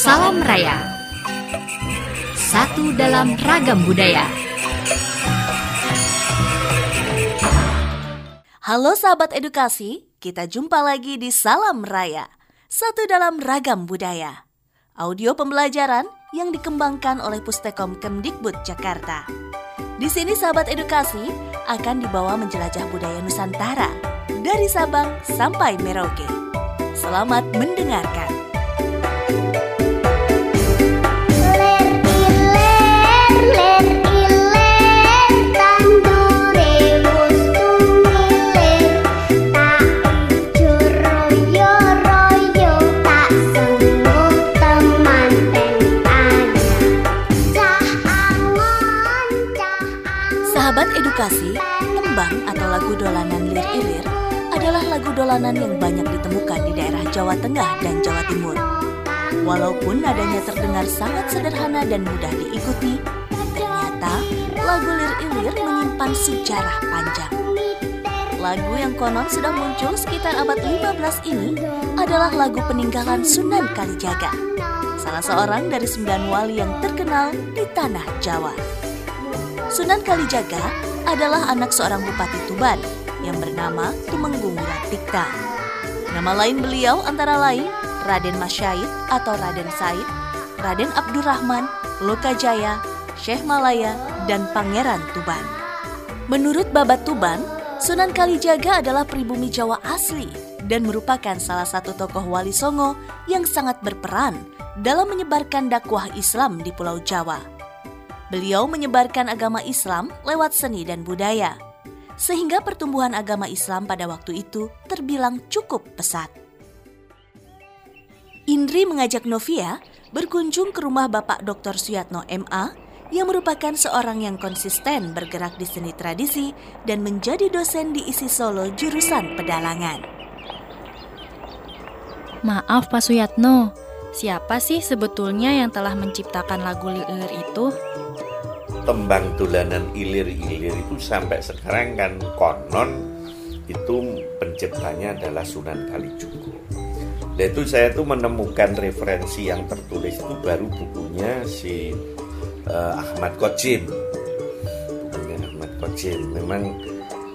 Salam Raya. Satu dalam ragam budaya. Halo sahabat edukasi, kita jumpa lagi di Salam Raya. Satu dalam ragam budaya. Audio pembelajaran yang dikembangkan oleh Pustekom Kemdikbud Jakarta. Di sini sahabat edukasi akan dibawa menjelajah budaya Nusantara dari Sabang sampai Merauke. Selamat mendengarkan. Yang banyak ditemukan di daerah Jawa Tengah dan Jawa Timur. Walaupun nadanya terdengar sangat sederhana dan mudah diikuti, ternyata lagu lir-ilir menyimpan sejarah panjang. Lagu yang konon sudah muncul sekitar abad 15 ini adalah lagu peninggalan Sunan Kalijaga, salah seorang dari sembilan wali yang terkenal di tanah Jawa. Sunan Kalijaga adalah anak seorang bupati Tuban yang bernama Tumenggung Wiratikta. Nama lain beliau antara lain Raden Masyait atau Raden Said, Raden Abdurrahman, Lokajaya, Syekh Malaya, dan Pangeran Tuban. Menurut Babat Tuban, Sunan Kalijaga adalah pribumi Jawa asli dan merupakan salah satu tokoh wali Songo yang sangat berperan dalam menyebarkan dakwah Islam di Pulau Jawa. Beliau menyebarkan agama Islam lewat seni dan budaya, sehingga pertumbuhan agama Islam pada waktu itu terbilang cukup pesat. Indri mengajak Novia berkunjung ke rumah Bapak Dr. Suyatno MA yang merupakan seorang yang konsisten bergerak di seni tradisi dan menjadi dosen di ISI Solo jurusan pedalangan. Maaf Pak Suyatno, Siapa sih sebetulnya yang telah menciptakan lagu Lilir itu? Tembang dolanan ilir-ilir itu sampai sekarang kan konon itu penciptanya adalah Sunan Kalijogo. Dan itu saya tuh menemukan referensi yang tertulis itu baru bukunya si uh, Ahmad Kocim. Bukunya Ahmad Kocim. Memang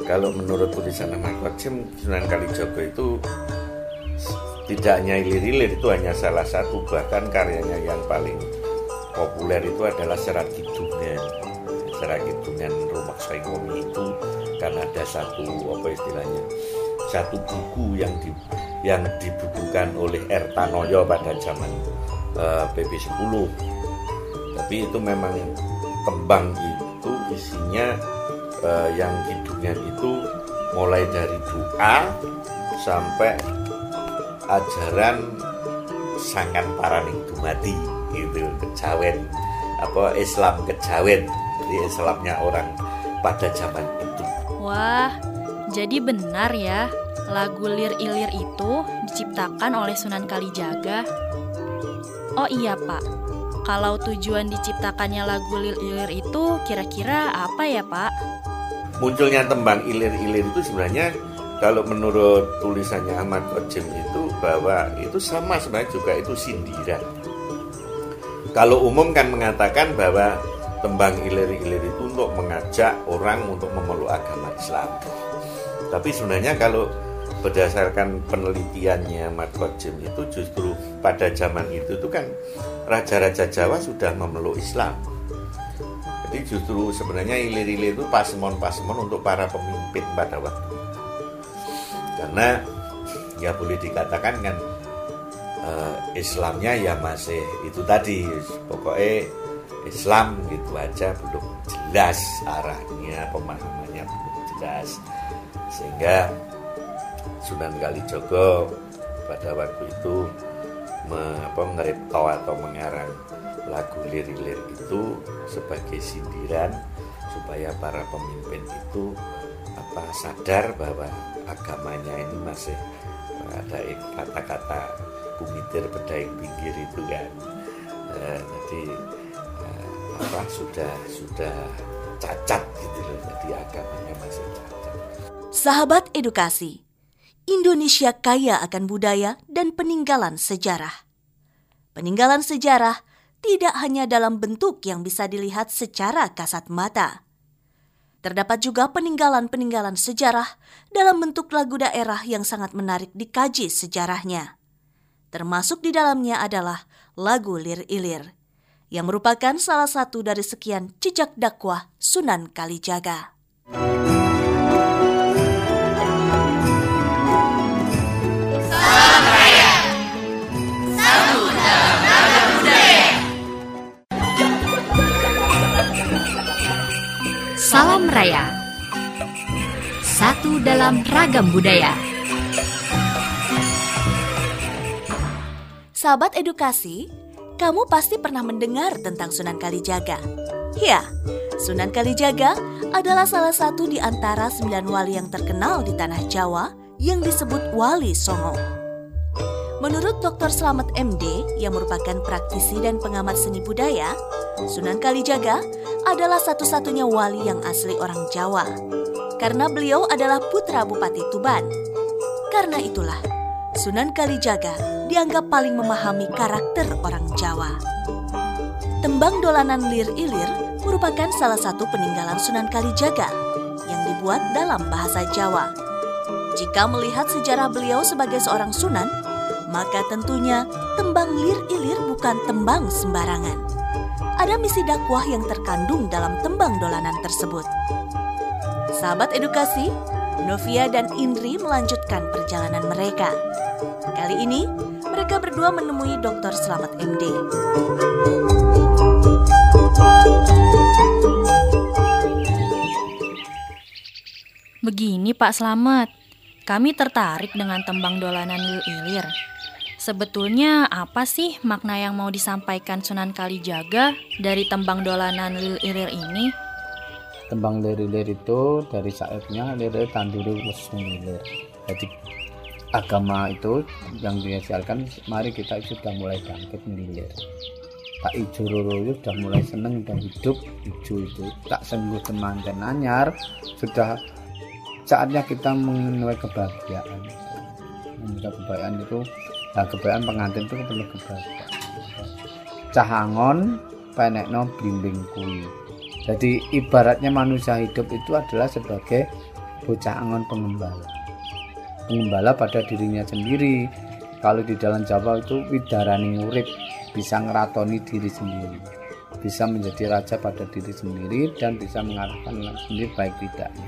kalau menurut tulisan Ahmad Kocim Sunan Kalijogo itu tidak hanya ilir-ilir itu hanya salah satu bahkan karyanya yang paling populer itu adalah serat kidungan serat kidungan Romak Saikomi itu karena ada satu apa istilahnya satu buku yang di, yang dibukukan oleh Ertanoyo pada zaman uh, PP 10 tapi itu memang tembang itu isinya uh, yang kidungan itu mulai dari doa sampai ajaran sangan paraning dumati gitu kejawen apa Islam kejawen di Islamnya orang pada zaman itu. Wah jadi benar ya lagu Lir Ilir itu diciptakan oleh Sunan Kalijaga. Oh iya pak. Kalau tujuan diciptakannya lagu Lir Ilir itu kira-kira apa ya pak? Munculnya tembang Ilir Ilir itu sebenarnya kalau menurut tulisannya Ahmad Kojim itu bahwa itu sama sebenarnya juga itu sindiran. Kalau umum kan mengatakan bahwa tembang ilir-ilir itu untuk mengajak orang untuk memeluk agama Islam. Tapi sebenarnya kalau berdasarkan penelitiannya Ahmad Kojim itu justru pada zaman itu itu kan raja-raja Jawa sudah memeluk Islam. Jadi justru sebenarnya ilir-ilir itu pasemon-pasemon untuk para pemimpin pada waktu karena ya boleh dikatakan kan uh, Islamnya ya masih itu tadi pokoknya Islam gitu aja belum jelas arahnya pemahamannya belum jelas. Sehingga Sunan Kalijogo pada waktu itu me, apa, ngeripto atau mengarang lagu lir-lir itu sebagai sindiran supaya para pemimpin itu apa sadar bahwa agamanya ini masih ada kata-kata bumitir pedaing pinggir itu kan eh, jadi eh, apa sudah sudah cacat gitu loh jadi agamanya masih cacat sahabat edukasi Indonesia kaya akan budaya dan peninggalan sejarah Peninggalan sejarah tidak hanya dalam bentuk yang bisa dilihat secara kasat mata. Terdapat juga peninggalan-peninggalan sejarah dalam bentuk lagu daerah yang sangat menarik dikaji sejarahnya. Termasuk di dalamnya adalah lagu Lir Ilir, yang merupakan salah satu dari sekian jejak dakwah Sunan Kalijaga. Salam Raya. Satu dalam ragam budaya. Sahabat edukasi, kamu pasti pernah mendengar tentang Sunan Kalijaga. Ya, Sunan Kalijaga adalah salah satu di antara sembilan wali yang terkenal di tanah Jawa yang disebut Wali Songo. Menurut Dr. Slamet MD yang merupakan praktisi dan pengamat seni budaya, Sunan Kalijaga adalah satu-satunya wali yang asli orang Jawa. Karena beliau adalah putra Bupati Tuban. Karena itulah, Sunan Kalijaga dianggap paling memahami karakter orang Jawa. Tembang dolanan lir ilir merupakan salah satu peninggalan Sunan Kalijaga yang dibuat dalam bahasa Jawa. Jika melihat sejarah beliau sebagai seorang sunan, maka tentunya tembang lir ilir bukan tembang sembarangan. Ada misi dakwah yang terkandung dalam tembang dolanan tersebut. Sahabat edukasi, Novia dan Indri melanjutkan perjalanan mereka. Kali ini, mereka berdua menemui Dr. Slamet MD. Begini Pak Slamet, kami tertarik dengan tembang dolanan Lil Ilir. Sebetulnya apa sih makna yang mau disampaikan Sunan Kalijaga dari tembang dolanan Lil Ilir ini? Tembang Lir-Ilir itu dari saatnya Lir Tanduri Wesung Ilir. Jadi agama itu yang dihasilkan mari kita sudah mulai bangkit melilir. Pak Ijo Roro sudah mulai seneng dan hidup. Hijau itu tak sembuh teman dan anyar. Sudah saatnya kita menuai kebahagiaan. Menuai kebahagiaan itu nah kebahagiaan pengantin itu perlu kebahagiaan. Cahangon penekno blimbing kui jadi ibaratnya manusia hidup itu adalah sebagai bocah angon pengembala pengembala pada dirinya sendiri. Kalau di dalam Jawa itu widarani urip bisa ngeratoni diri sendiri. Bisa menjadi raja pada diri sendiri dan bisa mengarahkan sendiri baik tidaknya.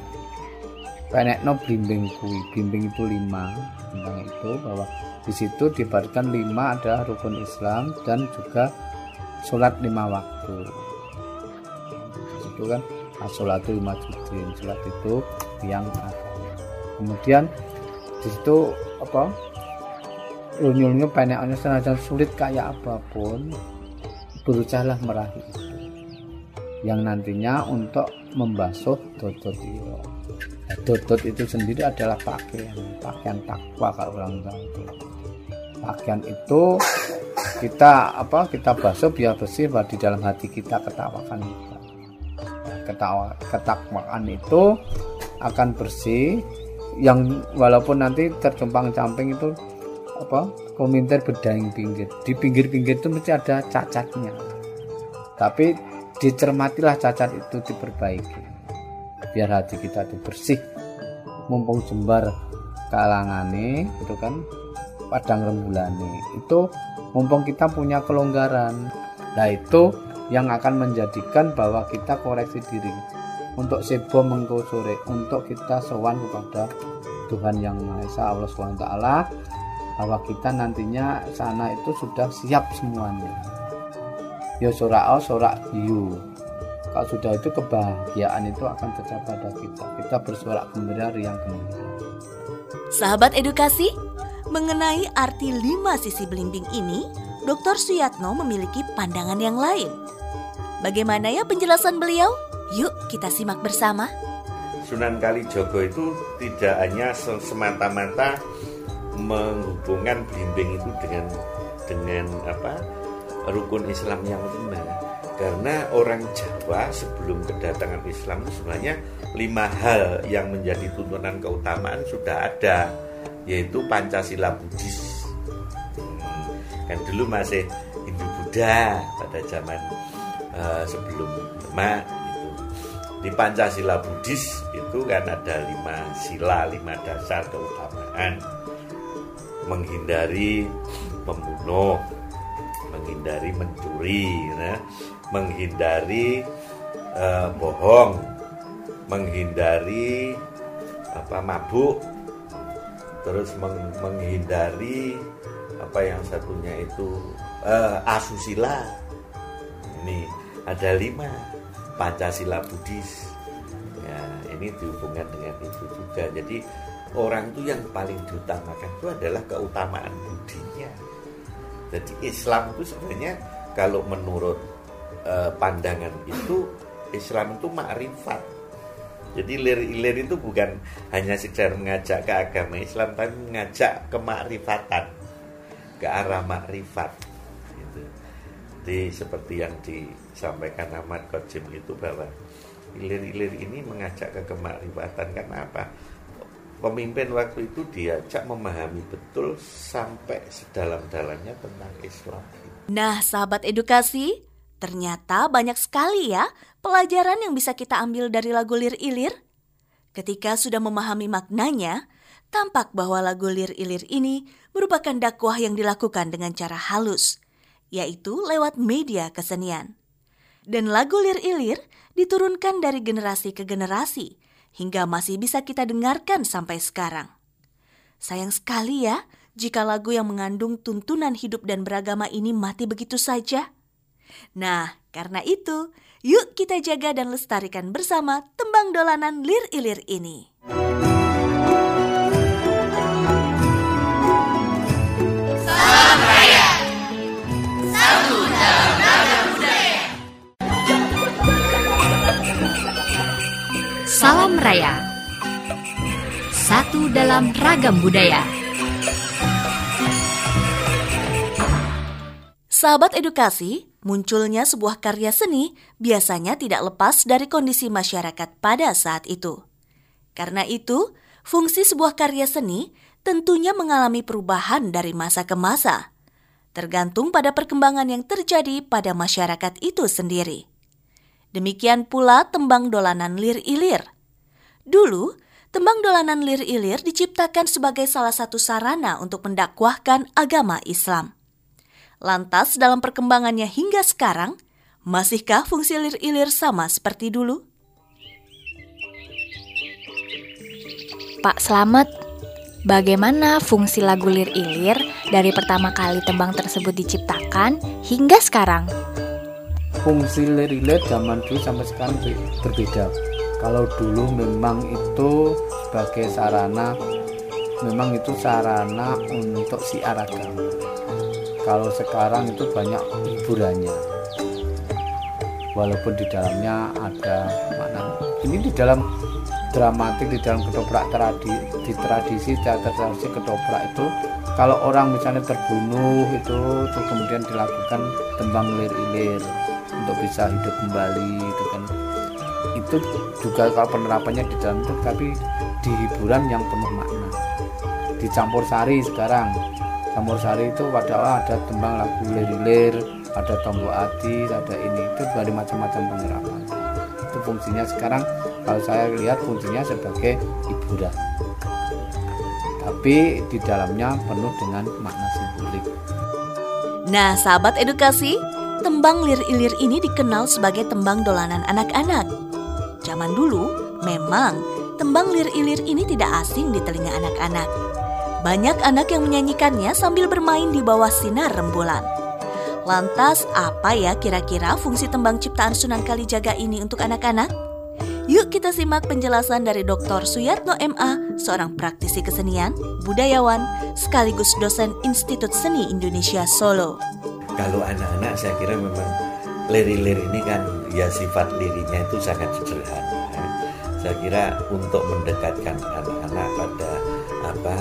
Penekno blimbing kui blimbing itu lima. Tentang itu bahwa di situ dibaratkan lima adalah rukun Islam dan juga sholat lima waktu. Itu kan sholat itu lima sholat itu yang kemudian di situ apa? Lunyulnya peneknya senajan sulit kayak apa pun berusahalah meraih itu. Yang nantinya untuk membasuh dodot itu. Dodot itu sendiri adalah pakaian pakaian takwa kalau orang itu. Pakaian itu kita apa kita basuh biar bersih di dalam hati kita ketawakan kita ketawa ketakwaan itu akan bersih yang walaupun nanti tercumpang camping itu apa komentar berdaing pinggir. Di pinggir-pinggir itu mesti ada cacatnya. Tapi dicermatilah cacat itu diperbaiki. Biar hati kita itu bersih. Mumpung jembar kalangane itu kan padang rembulane. Itu mumpung kita punya kelonggaran. Nah itu yang akan menjadikan bahwa kita koreksi diri untuk sebo mengko sore untuk kita sowan kepada Tuhan yang Maha Esa Allah SWT bahwa kita nantinya sana itu sudah siap semuanya ya sorak sorak you kalau sudah itu kebahagiaan itu akan tercapai pada kita kita bersorak gembira yang gembira Sahabat edukasi, mengenai arti lima sisi belimbing ini, Dr. Suyatno memiliki pandangan yang lain. Bagaimana ya penjelasan beliau? Yuk kita simak bersama. Sunan Kalijogo itu tidak hanya semata-mata menghubungkan blimbing itu dengan dengan apa rukun Islam yang benar. Karena orang Jawa sebelum kedatangan Islam sebenarnya lima hal yang menjadi tuntunan keutamaan sudah ada yaitu Pancasila Buddhis. Hmm, kan dulu masih Hindu Buddha pada zaman uh, sebelum itu di Pancasila Buddhis itu kan ada lima sila lima dasar keutamaan. Menghindari membunuh menghindari mencuri ya, menghindari uh, bohong. Menghindari apa mabuk. Terus meng, menghindari apa yang satunya itu uh, asusila. Ini ada lima pancasila buddhis ya ini dihubungkan dengan itu juga jadi orang itu yang paling diutamakan itu adalah keutamaan budinya jadi Islam itu sebenarnya kalau menurut uh, pandangan itu Islam itu makrifat jadi lir-ilir itu bukan hanya sekedar mengajak ke agama Islam, tapi mengajak ke makrifatan, ke arah makrifat. Gitu. Jadi seperti yang disampaikan Ahmad Qajim itu bahwa ilir-ilir ini mengajak ke kemakrifatan karena apa? Pemimpin waktu itu diajak memahami betul sampai sedalam-dalamnya tentang Islam. Nah, sahabat edukasi, Ternyata banyak sekali ya pelajaran yang bisa kita ambil dari lagu Lir Ilir. Ketika sudah memahami maknanya, tampak bahwa lagu Lir Ilir ini merupakan dakwah yang dilakukan dengan cara halus, yaitu lewat media kesenian. Dan lagu Lir Ilir diturunkan dari generasi ke generasi hingga masih bisa kita dengarkan sampai sekarang. Sayang sekali ya jika lagu yang mengandung tuntunan hidup dan beragama ini mati begitu saja. Nah, karena itu, yuk kita jaga dan lestarikan bersama tembang dolanan lir-ilir ini. Salam Raya Satu dalam ragam budaya Sahabat edukasi, munculnya sebuah karya seni biasanya tidak lepas dari kondisi masyarakat pada saat itu. Karena itu, fungsi sebuah karya seni tentunya mengalami perubahan dari masa ke masa, tergantung pada perkembangan yang terjadi pada masyarakat itu sendiri. Demikian pula tembang dolanan lir-ilir. Dulu, tembang dolanan lir-ilir diciptakan sebagai salah satu sarana untuk mendakwahkan agama Islam. Lantas dalam perkembangannya hingga sekarang, masihkah fungsi lir-ilir sama seperti dulu? Pak Slamet, bagaimana fungsi lagu lir-ilir dari pertama kali tembang tersebut diciptakan hingga sekarang? Fungsi lir-ilir zaman dulu sampai sekarang berbeda. Kalau dulu memang itu sebagai sarana, memang itu sarana untuk siar agama kalau sekarang itu banyak hiburannya. Walaupun di dalamnya ada makna ini di dalam dramatik di dalam ketoprak tradisi di tradisi teater tradisi ketoprak itu kalau orang misalnya terbunuh itu itu kemudian dilakukan tembang lir-ilir untuk bisa hidup kembali itu kan itu juga kalau penerapannya di dalam itu tapi di hiburan yang penuh makna dicampur sari sekarang Campur Sari itu padahal ada tembang lagu lir-lir, ada tombol ati, ada ini itu dari macam-macam penerapan. Itu fungsinya sekarang kalau saya lihat fungsinya sebagai hiburan. Tapi di dalamnya penuh dengan makna simbolik. Nah, sahabat edukasi, tembang lir-ilir ini dikenal sebagai tembang dolanan anak-anak. Zaman dulu, memang tembang lir-ilir ini tidak asing di telinga anak-anak banyak anak yang menyanyikannya sambil bermain di bawah sinar rembulan. Lantas, apa ya kira-kira fungsi tembang ciptaan Sunan Kalijaga ini untuk anak-anak? Yuk kita simak penjelasan dari Dr. Suyatno MA, seorang praktisi kesenian, budayawan, sekaligus dosen Institut Seni Indonesia Solo. Kalau anak-anak saya kira memang lir-lir ini kan ya sifat lirinya itu sangat sederhana. Saya kira untuk mendekatkan anak-anak pada apa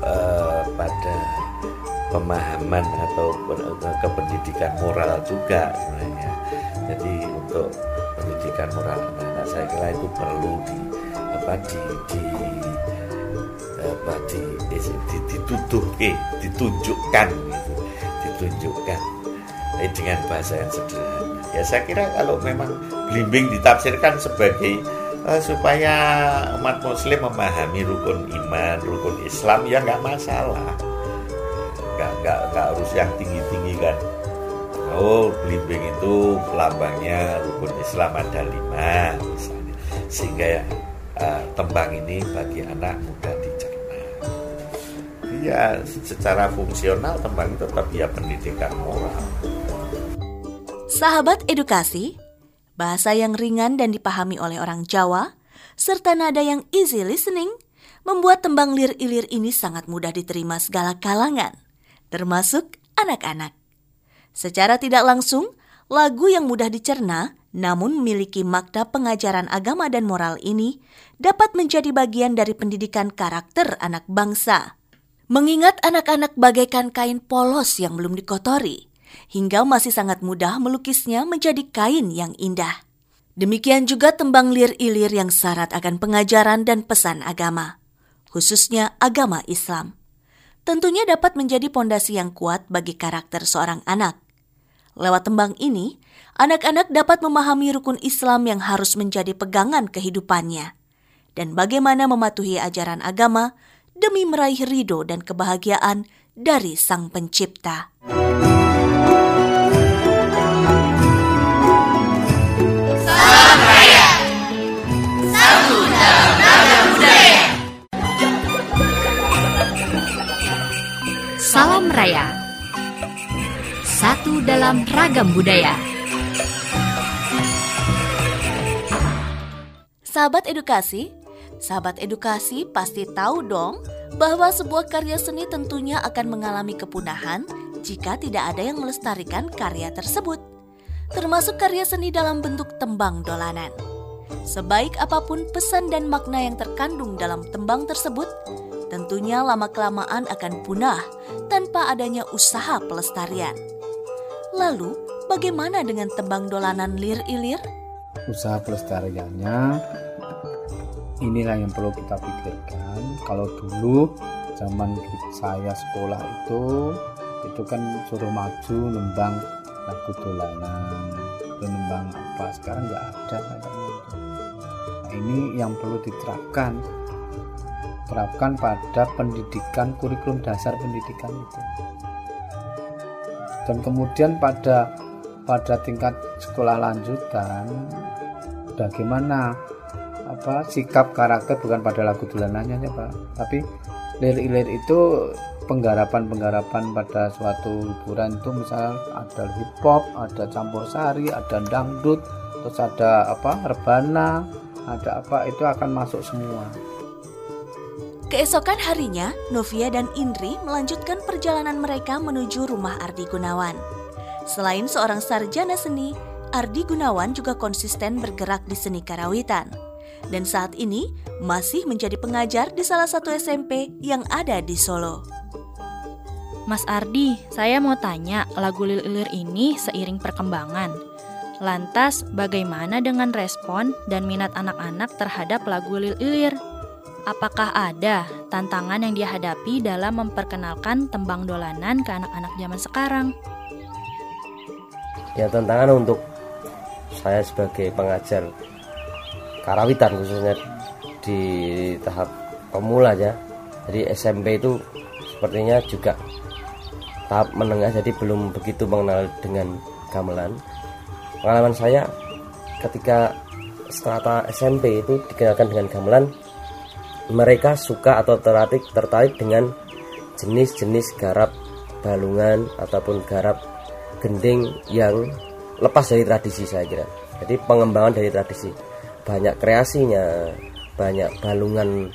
uh, pada pemahaman atau kependidikan moral juga sebenarnya. Jadi untuk pendidikan moral anak-anak saya kira itu perlu di apa di, di apa di, di, eh ditunjukkan gitu ditunjukkan eh, dengan bahasa yang sederhana. Ya saya kira kalau memang belimbing ditafsirkan sebagai uh, supaya umat muslim memahami rukun iman, rukun Islam ya nggak masalah. Nggak, nggak, nggak harus yang tinggi-tinggi kan. Oh, belimbing itu lambangnya rukun Islam ada lima misalnya. Sehingga ya, uh, tembang ini bagi anak mudah dicerna. Ya, secara fungsional tembang itu tetap ya pendidikan moral. Sahabat edukasi, bahasa yang ringan dan dipahami oleh orang Jawa, serta nada yang easy listening, membuat tembang lir-ilir ini sangat mudah diterima segala kalangan, termasuk anak-anak. Secara tidak langsung, lagu yang mudah dicerna namun memiliki makna pengajaran agama dan moral ini dapat menjadi bagian dari pendidikan karakter anak bangsa. Mengingat anak-anak bagaikan kain polos yang belum dikotori, hingga masih sangat mudah melukisnya menjadi kain yang indah. Demikian juga tembang lir-ilir yang syarat akan pengajaran dan pesan agama, khususnya agama Islam. Tentunya dapat menjadi pondasi yang kuat bagi karakter seorang anak. Lewat tembang ini, anak-anak dapat memahami rukun Islam yang harus menjadi pegangan kehidupannya dan bagaimana mematuhi ajaran agama demi meraih ridho dan kebahagiaan dari Sang Pencipta. Salam Raya Satu dalam ragam budaya Sahabat edukasi, sahabat edukasi pasti tahu dong bahwa sebuah karya seni tentunya akan mengalami kepunahan jika tidak ada yang melestarikan karya tersebut, termasuk karya seni dalam bentuk tembang dolanan. Sebaik apa pun pesan dan makna yang terkandung dalam tembang tersebut, tentunya lama-kelamaan akan punah tanpa adanya usaha pelestarian. Lalu, bagaimana dengan tembang dolanan lir-ilir? Usaha pelestariannya inilah yang perlu kita pikirkan. Kalau dulu zaman saya sekolah itu itu kan suruh maju nembang lagu dolanan nembang apa sekarang nggak ada nah, ini yang perlu diterapkan terapkan pada pendidikan kurikulum dasar pendidikan itu dan kemudian pada pada tingkat sekolah lanjutan bagaimana apa sikap karakter bukan pada lagu dolanannya ya Pak tapi lirik-lirik itu penggarapan-penggarapan pada suatu hiburan itu misal ada hip hop, ada campur sari, ada dangdut, terus ada apa rebana, ada apa itu akan masuk semua. Keesokan harinya, Novia dan Indri melanjutkan perjalanan mereka menuju rumah Ardi Gunawan. Selain seorang sarjana seni, Ardi Gunawan juga konsisten bergerak di seni karawitan. Dan saat ini masih menjadi pengajar di salah satu SMP yang ada di Solo. Mas Ardi, saya mau tanya, lagu Lilir ini seiring perkembangan. Lantas, bagaimana dengan respon dan minat anak-anak terhadap lagu Lilir? Apakah ada tantangan yang dihadapi dalam memperkenalkan tembang dolanan ke anak-anak zaman sekarang? Ya tantangan untuk saya sebagai pengajar karawitan khususnya di tahap pemula ya. Jadi SMP itu sepertinya juga tahap menengah jadi belum begitu mengenal dengan gamelan. Pengalaman saya ketika strata SMP itu dikenalkan dengan gamelan mereka suka atau tertarik tertarik dengan jenis-jenis garap balungan ataupun garap gending yang lepas dari tradisi saya kira. Jadi pengembangan dari tradisi banyak kreasinya, banyak balungan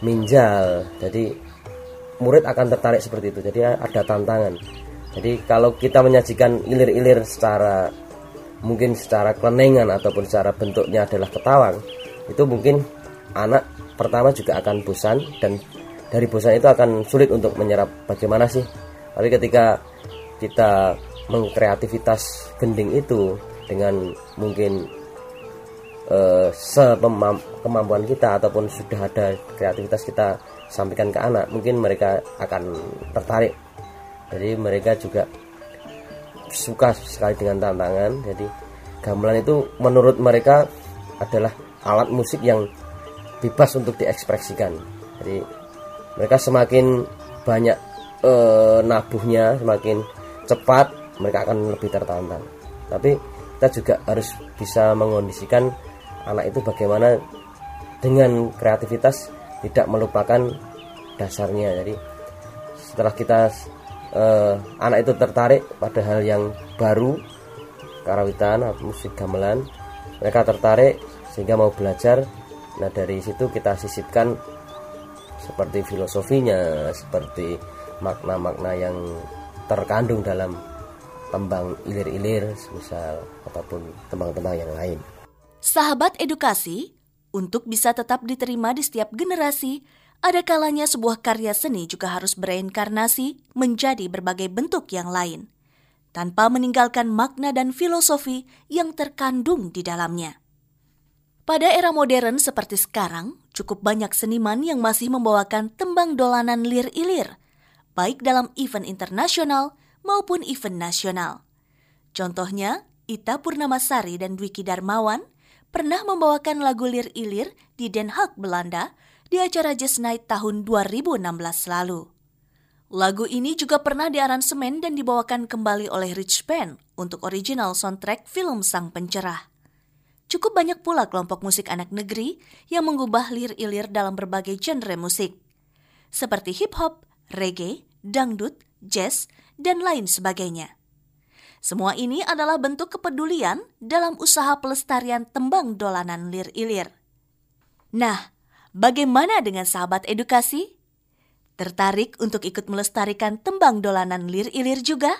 minjal. Jadi murid akan tertarik seperti itu. Jadi ada tantangan. Jadi kalau kita menyajikan ilir-ilir secara mungkin secara kelenengan ataupun secara bentuknya adalah ketawang, itu mungkin anak pertama juga akan bosan dan dari bosan itu akan sulit untuk menyerap bagaimana sih. Tapi ketika kita mengkreativitas gending itu dengan mungkin eh, kemampuan kita ataupun sudah ada kreativitas kita sampaikan ke anak mungkin mereka akan tertarik. Jadi mereka juga suka sekali dengan tantangan. Jadi gamelan itu menurut mereka adalah alat musik yang bebas untuk diekspresikan. Jadi mereka semakin banyak e, nabuhnya semakin cepat mereka akan lebih tertantang. Tapi kita juga harus bisa mengondisikan anak itu bagaimana dengan kreativitas tidak melupakan dasarnya. Jadi setelah kita eh, anak itu tertarik pada hal yang baru karawitan musik gamelan mereka tertarik sehingga mau belajar nah dari situ kita sisipkan seperti filosofinya seperti makna-makna yang terkandung dalam tembang ilir-ilir misal ataupun tembang-tembang yang lain. Sahabat edukasi, untuk bisa tetap diterima di setiap generasi, ada kalanya sebuah karya seni juga harus bereinkarnasi menjadi berbagai bentuk yang lain, tanpa meninggalkan makna dan filosofi yang terkandung di dalamnya. Pada era modern seperti sekarang, cukup banyak seniman yang masih membawakan tembang dolanan lir-ilir, baik dalam event internasional maupun event nasional. Contohnya, Ita Purnamasari dan Dwiki Darmawan pernah membawakan lagu Lir Ilir di Den Haag, Belanda di acara Jazz Night tahun 2016 lalu. Lagu ini juga pernah diaransemen dan dibawakan kembali oleh Rich Band untuk original soundtrack film Sang Pencerah. Cukup banyak pula kelompok musik anak negeri yang mengubah lir ilir dalam berbagai genre musik, seperti hip hop, reggae, dangdut, jazz, dan lain sebagainya. Semua ini adalah bentuk kepedulian dalam usaha pelestarian tembang dolanan lir-ilir. Nah, bagaimana dengan sahabat edukasi? Tertarik untuk ikut melestarikan tembang dolanan lir-ilir juga?